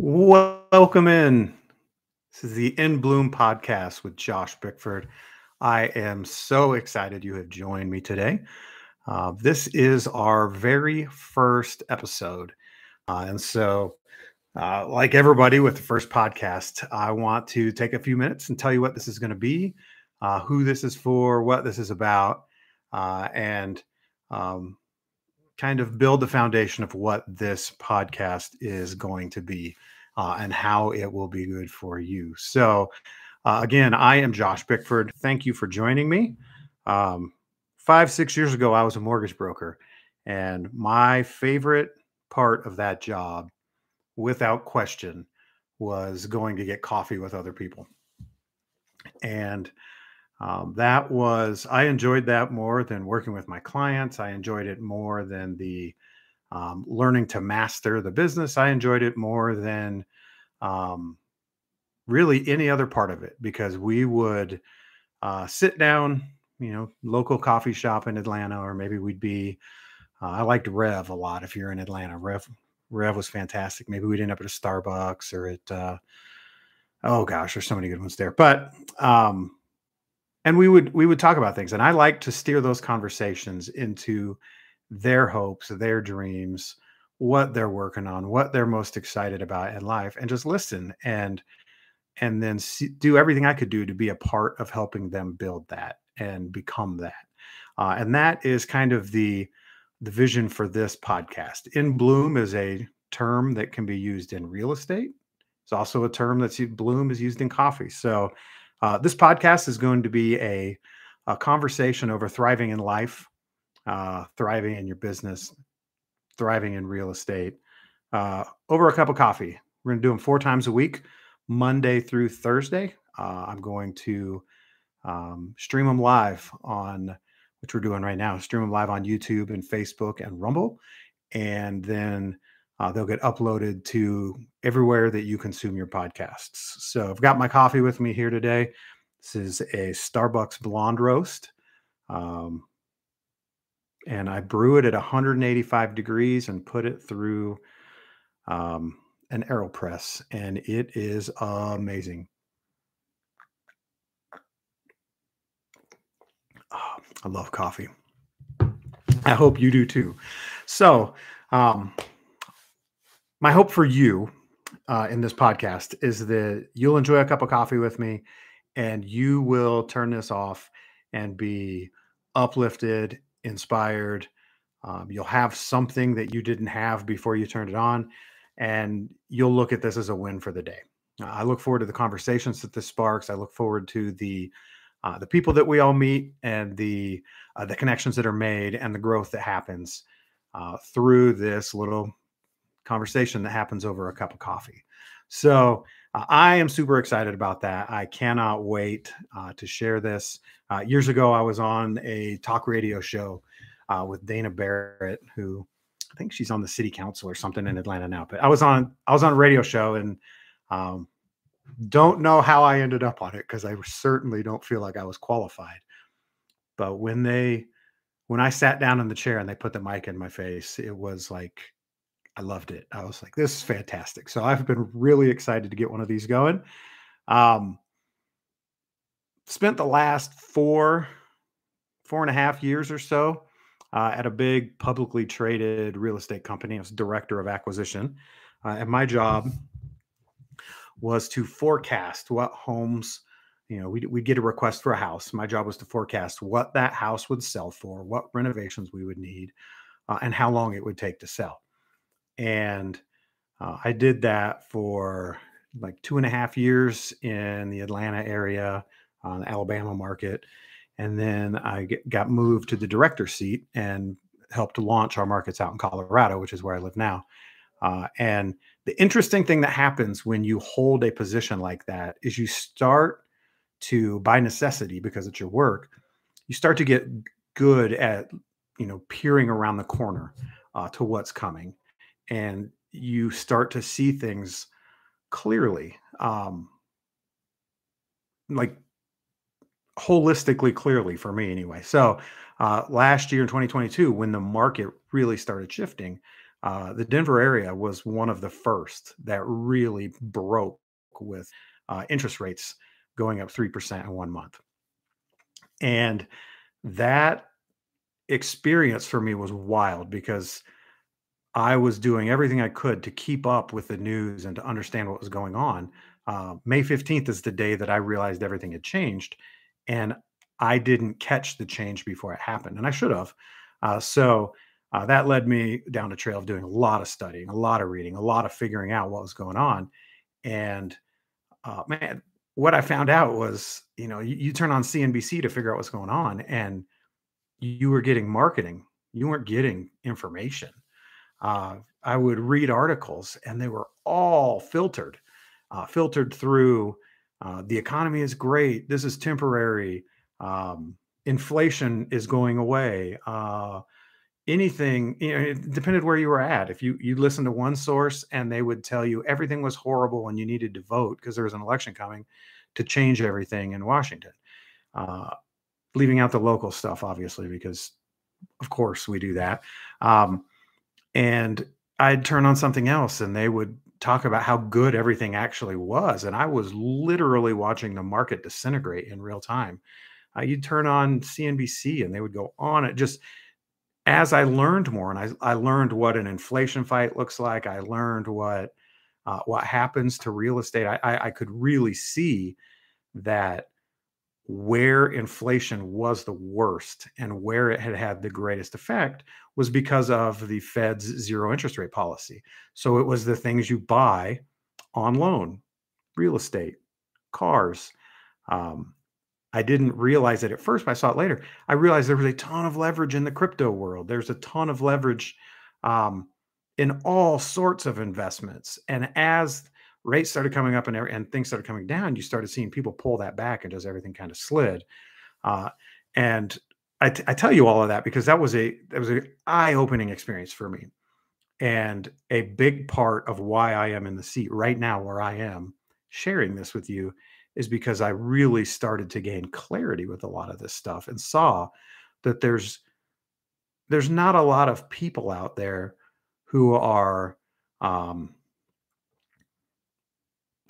Welcome in. This is the In Bloom podcast with Josh Bickford. I am so excited you have joined me today. Uh, this is our very first episode. Uh, and so, uh, like everybody with the first podcast, I want to take a few minutes and tell you what this is going to be, uh, who this is for, what this is about, uh, and um, kind of build the foundation of what this podcast is going to be uh, and how it will be good for you. So, uh, again, I am Josh Bickford. Thank you for joining me. Um, five, six years ago, I was a mortgage broker, and my favorite part of that job, without question, was going to get coffee with other people. And um, that was i enjoyed that more than working with my clients. I enjoyed it more than the um, learning to master the business. I enjoyed it more than um, really any other part of it because we would uh, sit down you know local coffee shop in atlanta or maybe we'd be uh, i liked rev a lot if you're in atlanta. Rev rev was fantastic. Maybe we'd end up at a starbucks or at uh, oh gosh there's so many good ones there. But um, and we would we would talk about things and i like to steer those conversations into their hopes their dreams what they're working on what they're most excited about in life and just listen and and then see, do everything i could do to be a part of helping them build that and become that. Uh, and that is kind of the the vision for this podcast. In bloom is a term that can be used in real estate. It's also a term that's bloom is used in coffee. So uh, this podcast is going to be a, a conversation over thriving in life, uh, thriving in your business, thriving in real estate uh, over a cup of coffee. We're going to do them four times a week, Monday through Thursday. Uh, I'm going to um, stream them live on, which we're doing right now, stream them live on YouTube and Facebook and Rumble. And then uh, they'll get uploaded to everywhere that you consume your podcasts. So I've got my coffee with me here today. This is a Starbucks blonde roast. Um, and I brew it at 185 degrees and put it through um, an AeroPress, and it is amazing. Oh, I love coffee. I hope you do too. So, um, my hope for you uh, in this podcast is that you'll enjoy a cup of coffee with me and you will turn this off and be uplifted, inspired. Um, you'll have something that you didn't have before you turned it on, and you'll look at this as a win for the day. I look forward to the conversations that this sparks. I look forward to the uh, the people that we all meet and the uh, the connections that are made and the growth that happens uh, through this little conversation that happens over a cup of coffee. So uh, I am super excited about that. I cannot wait uh, to share this. Uh, years ago, I was on a talk radio show uh, with Dana Barrett, who I think she's on the city council or something in Atlanta now. But I was on I was on a radio show and um, don't know how I ended up on it because I certainly don't feel like I was qualified. But when they when I sat down in the chair and they put the mic in my face, it was like I loved it. I was like, this is fantastic. So I've been really excited to get one of these going. Um, spent the last four, four and a half years or so uh, at a big publicly traded real estate company. I was director of acquisition. Uh, and my job was to forecast what homes, you know, we we get a request for a house. My job was to forecast what that house would sell for, what renovations we would need, uh, and how long it would take to sell and uh, I did that for like two and a half years in the Atlanta area, on the Alabama market, and then I get, got moved to the director seat and helped launch our markets out in Colorado, which is where I live now. Uh, and the interesting thing that happens when you hold a position like that is you start to, by necessity, because it's your work, you start to get good at you know peering around the corner uh, to what's coming and you start to see things clearly um like holistically clearly for me anyway so uh last year in 2022 when the market really started shifting uh, the Denver area was one of the first that really broke with uh, interest rates going up 3% in one month. And that experience for me was wild because I was doing everything I could to keep up with the news and to understand what was going on. Uh, May 15th is the day that I realized everything had changed. And I didn't catch the change before it happened. And I should have. Uh, so uh, that led me down a trail of doing a lot of studying, a lot of reading, a lot of figuring out what was going on. And uh, man, what I found out was, you know, you, you, turn on CNBC to figure out what's going on, and you were getting marketing. You weren't getting information. Uh, I would read articles, and they were all filtered, uh, filtered through. Uh, the economy is great. This is temporary. Um, inflation is going away. Uh, anything you know it depended where you were at if you you listened to one source and they would tell you everything was horrible and you needed to vote because there was an election coming to change everything in washington uh, leaving out the local stuff obviously because of course we do that um, and i'd turn on something else and they would talk about how good everything actually was and i was literally watching the market disintegrate in real time uh, you'd turn on cnbc and they would go on it just as I learned more, and I, I learned what an inflation fight looks like, I learned what uh, what happens to real estate. I, I, I could really see that where inflation was the worst and where it had had the greatest effect was because of the Fed's zero interest rate policy. So it was the things you buy on loan, real estate, cars, um, I didn't realize it at first, but I saw it later. I realized there was a ton of leverage in the crypto world. There's a ton of leverage um, in all sorts of investments. And as rates started coming up and, and things started coming down, you started seeing people pull that back and just everything kind of slid. Uh, and I, t- I tell you all of that because that was a that was an eye-opening experience for me, and a big part of why I am in the seat right now where I am, sharing this with you, is because I really started to gain clarity with a lot of this stuff and saw that there's there's not a lot of people out there who are um,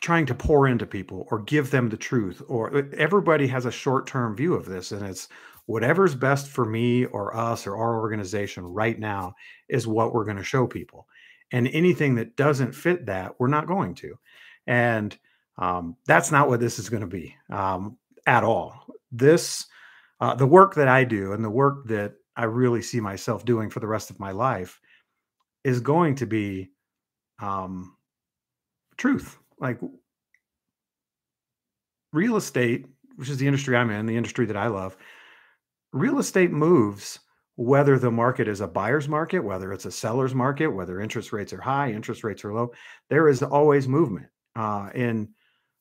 trying to pour into people or give them the truth or uh, everybody has a short-term view of this and it's whatever's best for me or us or our organization right now is what we're going to show people and anything that doesn't fit that we're not going to and um, that's not what this is going to be um, at all. This, uh, the work that I do and the work that I really see myself doing for the rest of my life is going to be um, truth. Like real estate, which is the industry I'm in, the industry that I love, real estate moves whether the market is a buyer's market, whether it's a seller's market, whether interest rates are high, interest rates are low. There is always movement. Uh, in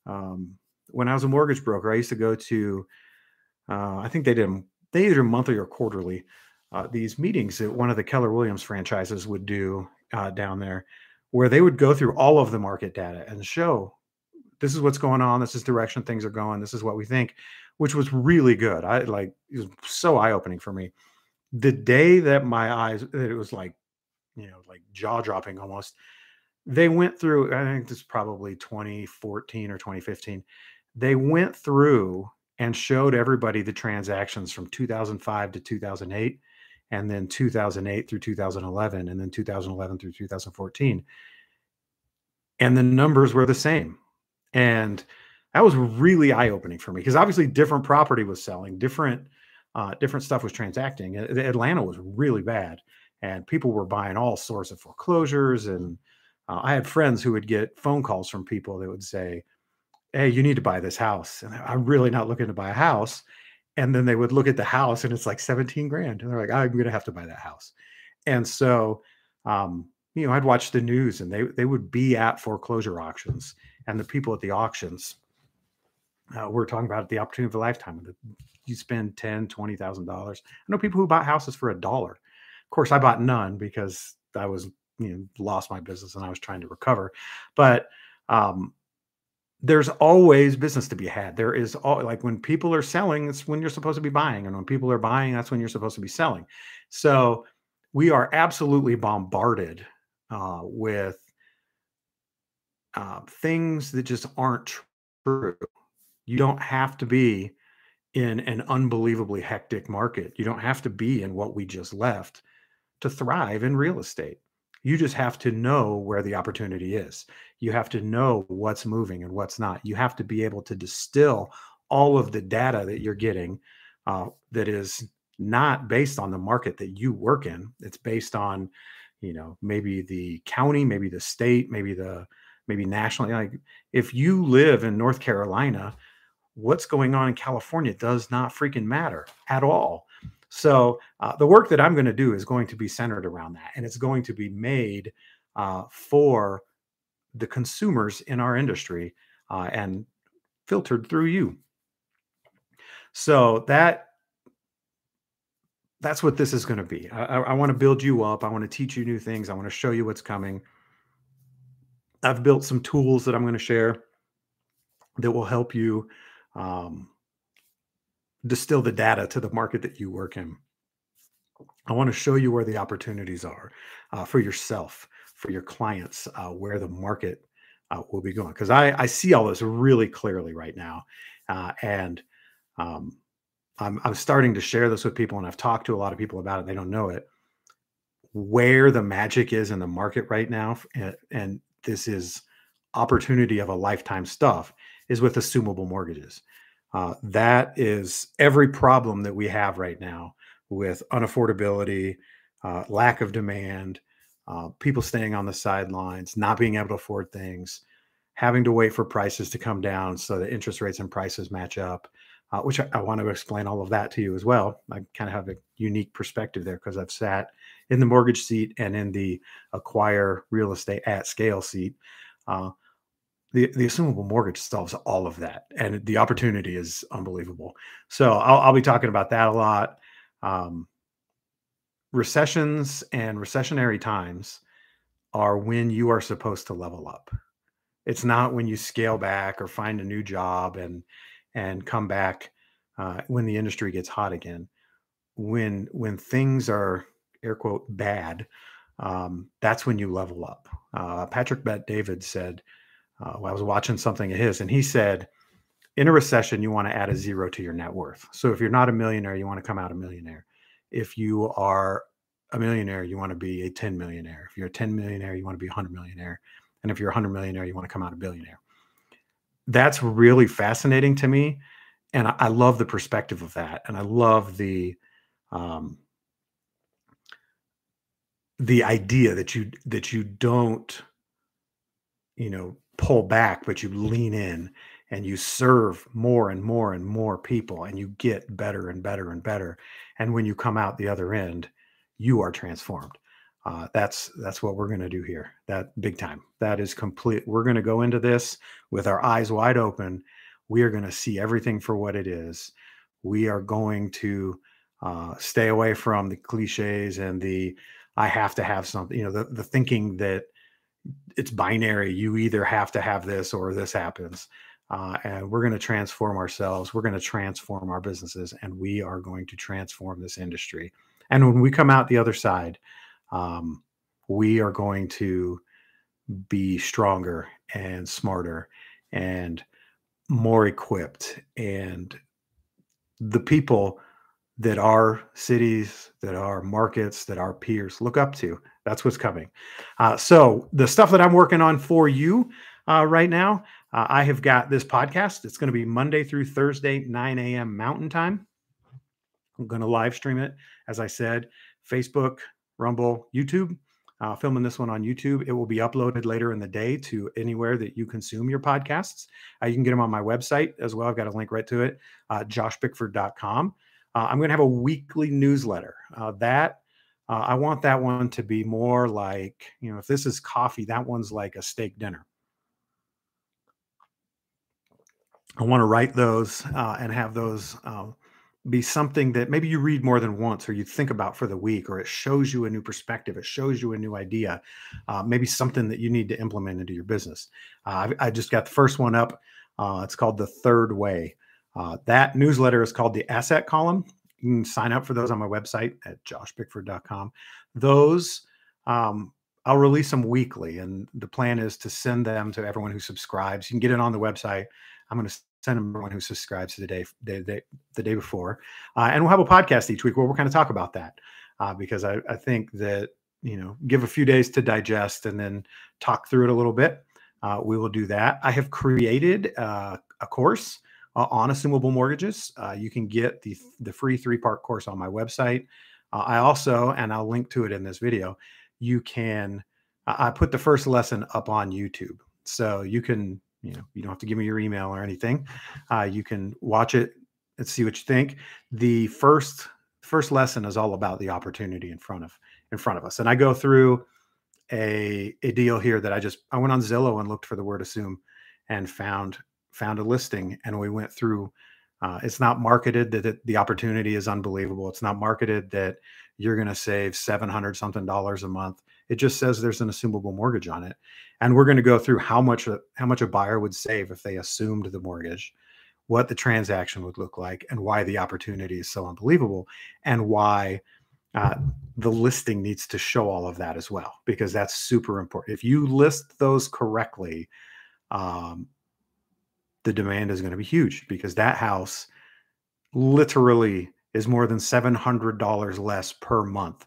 um, when I was a mortgage broker, I used to go to, uh, I think they did them they either monthly or quarterly uh, these meetings that one of the Keller Williams franchises would do uh, down there, where they would go through all of the market data and show this is what's going on, this is direction things are going, this is what we think, which was really good. I like it was so eye opening for me. The day that my eyes, that it was like, you know, like jaw dropping almost they went through i think this is probably 2014 or 2015 they went through and showed everybody the transactions from 2005 to 2008 and then 2008 through 2011 and then 2011 through 2014 and the numbers were the same and that was really eye-opening for me because obviously different property was selling different uh, different stuff was transacting atlanta was really bad and people were buying all sorts of foreclosures and uh, I had friends who would get phone calls from people that would say, Hey, you need to buy this house. And I'm really not looking to buy a house. And then they would look at the house and it's like 17 grand. And they're like, I'm going to have to buy that house. And so, um, you know, I'd watch the news and they, they would be at foreclosure auctions and the people at the auctions, uh, we're talking about the opportunity of a lifetime. You spend ten, twenty thousand dollars. I know people who bought houses for a dollar. Of course, I bought none because I was you know lost my business and I was trying to recover. But um, there's always business to be had. There is all like when people are selling, it's when you're supposed to be buying, and when people are buying, that's when you're supposed to be selling. So we are absolutely bombarded uh, with uh, things that just aren't true. You don't have to be in an unbelievably hectic market. You don't have to be in what we just left to thrive in real estate. You just have to know where the opportunity is. You have to know what's moving and what's not. You have to be able to distill all of the data that you're getting uh, that is not based on the market that you work in. It's based on, you know, maybe the county, maybe the state, maybe the maybe nationally. Like if you live in North Carolina, what's going on in California does not freaking matter at all. So uh, the work that I'm going to do is going to be centered around that, and it's going to be made uh, for the consumers in our industry uh, and filtered through you. So that that's what this is going to be. I, I, want to build you up. I want to teach you new things. I want to show you what's coming. I've built some tools that I'm going to share that will help you um, distill the data to the market that you work in. I want to show you where the opportunities are uh, for yourself, for your clients, uh, where the market uh, will be going. Because I, I see all this really clearly right now. Uh, and um, I'm, I'm starting to share this with people, and I've talked to a lot of people about it. They don't know it. Where the magic is in the market right now, and, and this is opportunity of a lifetime stuff, is with assumable mortgages. Uh, that is every problem that we have right now with unaffordability, uh, lack of demand, uh, people staying on the sidelines, not being able to afford things, having to wait for prices to come down so that interest rates and prices match up, uh, which I, I, want to explain all of that to you as well. I kind of have a unique perspective there because I've sat in the mortgage seat and in the acquire real estate at scale seat. Uh, the, the assumable mortgage solves all of that and the opportunity is unbelievable. So i'll, I'll be talking about that a lot um, recessions and recessionary times are when you are supposed to level up. It's not when you scale back or find a new job and and come back uh, when the industry gets hot again. When when things are air quote bad um, that's when you level up. Uh, patrick bet david said uh, I was watching something of his, and he said, in a recession, you want to add a zero to your net worth. So if you're not a millionaire, you want to come out a millionaire. If you are a millionaire, you want to be a 10 millionaire. If you're a 10 millionaire, you want to be a 100 millionaire. And if you're a 100 millionaire, you want to come out a billionaire. That's really fascinating to me. And I, I love the perspective of that. And I love the, um, the idea that you that you don't you know pull back, but you lean in and you serve more and more and more people and you get better and better and better. And when you come out the other end, you are transformed. Uh, that's that's what we're going to do here. That big time. That is complete. We're going to go into this with our eyes wide open. We are going to see everything for what it is. We are going to uh, stay away from the cliches and the I have to have something. You know, the the thinking that it's binary. You either have to have this or this happens. Uh, and we're going to transform ourselves. We're going to transform our businesses, and we are going to transform this industry. And when we come out the other side, um, we are going to be stronger and smarter and more equipped. And the people that our cities, that our markets, that our peers look up to. That's what's coming. Uh, so, the stuff that I'm working on for you uh, right now, uh, I have got this podcast. It's going to be Monday through Thursday, 9 a.m. Mountain Time. I'm going to live stream it, as I said, Facebook, Rumble, YouTube. Uh, filming this one on YouTube. It will be uploaded later in the day to anywhere that you consume your podcasts. Uh, you can get them on my website as well. I've got a link right to it, uh, joshbickford.com. Uh, I'm going to have a weekly newsletter. Uh, that uh, I want that one to be more like, you know, if this is coffee, that one's like a steak dinner. I want to write those uh, and have those uh, be something that maybe you read more than once or you think about for the week, or it shows you a new perspective, it shows you a new idea, uh, maybe something that you need to implement into your business. I, I just got the first one up. it's called The Third Way. Uh, that newsletter is called the Asset Column. You can sign up for those on my website at joshbickford.com. Those um, I'll release them weekly, and the plan is to send them to everyone who subscribes. You can get it on the website. I'm going to send them to everyone who subscribes the day the day, the day before, uh, and we'll have a podcast each week where we'll kind of talk about that uh, because I, I think that you know give a few days to digest and then talk through it a little bit. Uh, we will do that. I have created uh, a course uh, on assumable mortgages. Uh, you can get the the free three part course on my website. I also, and I'll link to it in this video you can I put the first lesson up on YouTube. So you can, you know, you don't have to give me your email or anything. Uh, you can watch it and see what you think. The first first lesson is all about the opportunity in front of in front of us. And I go through a a deal here that I just I went on Zillow and looked for the word assume and found found a listing and we went through uh, it's not marketed that it, the opportunity is unbelievable. It's not marketed that you're going to save 700 something dollars a month. It just says there's an assumable mortgage on it. And we're going to go through how much how much a buyer would save if they assumed the mortgage, what the transaction would look like, and why the opportunity is so unbelievable, and why uh, the listing needs to show all of that as well, because that's super important. If you list those correctly, um, the demand is going to be huge because that house literally is more than $700 less per month.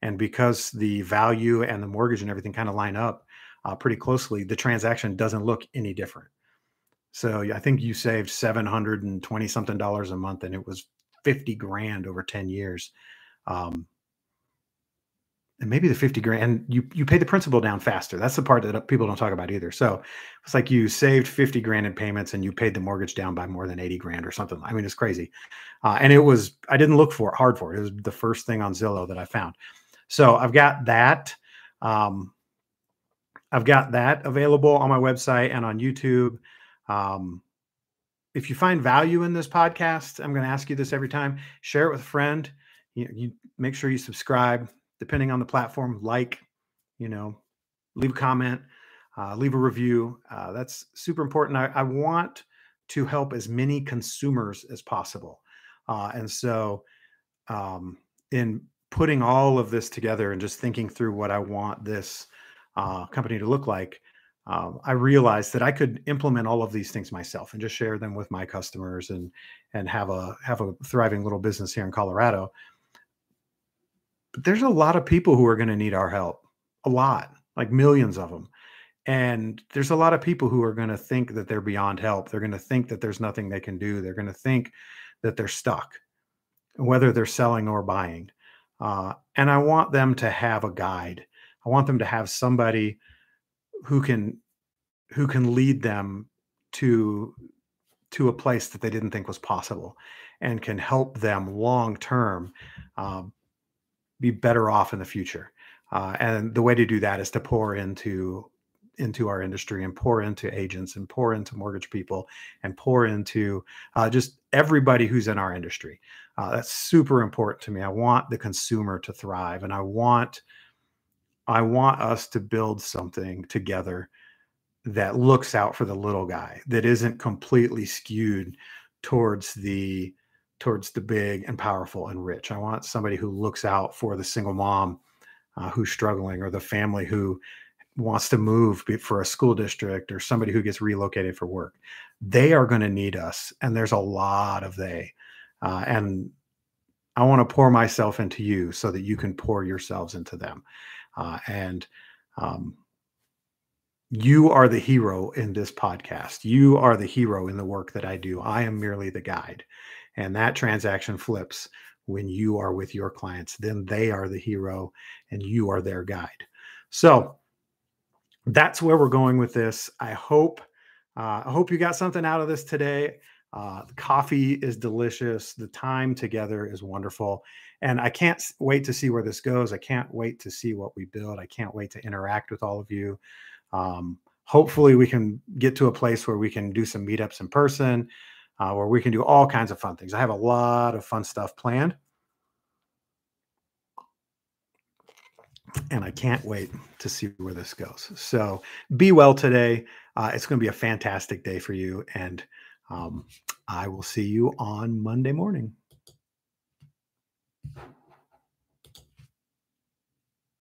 And because the value and the mortgage and everything kind of line up uh, pretty closely, the transaction doesn't look any different. So I think you saved 720 something dollars a month and it was 50 grand over 10 years. Um, and maybe the 50 grand and you you pay the principal down faster. That's the part that people don't talk about either. So it's like you saved 50 grand in payments and you paid the mortgage down by more than 80 grand or something. I mean it's crazy. Uh, and it was i didn't look for it hard for it. It was the first thing on zillow that i found. So i've got that um, i've got that available on my website and on youtube. Um, if you find value in this podcast i'm going to ask you this every time share it with a friend. You, you make sure you subscribe depending on the platform, like, you know, leave a comment, uh, leave a review. Uh, that's super important. I, I, want to help as many consumers as possible. Uh, and so, um, in putting all of this together and just thinking through what I want this uh, company to look like, um, I realized that I could implement all of these things myself and just share them with my customers and and have a have a thriving little business here in Colorado. But there's a lot of people who are going to need our help, a lot, like millions of them. And there's a lot of people who are going to think that they're beyond help. They're going to think that there's nothing they can do. They're going to think that they're stuck, whether they're selling or buying. Uh, and I want them to have a guide. I want them to have somebody who can who can lead them to to a place that they didn't think was possible and can help them long term um, be better off in the future. Uh, and the way to do that is to pour into into our industry and pour into agents and pour into mortgage people and pour into uh, just everybody who's in our industry. Uh, that's super important to me. I want the consumer to thrive, and I want I want us to build something together that looks out for the little guy that isn't completely skewed towards the towards the big and powerful and rich. I want somebody who looks out for the single mom uh, who's struggling or the family who wants to move for a school district or somebody who gets relocated for work. They are going to need us. And there's a lot of they. Uh, and I want to pour myself into you so that you can pour yourselves into them. Uh, and um, you are the hero in this podcast. You are the hero in the work that I do. I am merely the guide. And that transaction flips when you are with your clients. Then they are the hero and you are their guide. So that's where we're going with this. I hope uh, I hope you got something out of this today. Uh, coffee is delicious. The time together is wonderful. And I can't wait to see where this goes. I can't wait to see what we build. I can't wait to interact with all of you. Um, hopefully, we can get to a place where we can do some meetups in person uh, where we can do all kinds of fun things. I have a lot of fun stuff planned. And I can't wait to see where this goes. So be well today. Uh, it's going to be a fantastic day for you. And um, I will see you on Monday morning.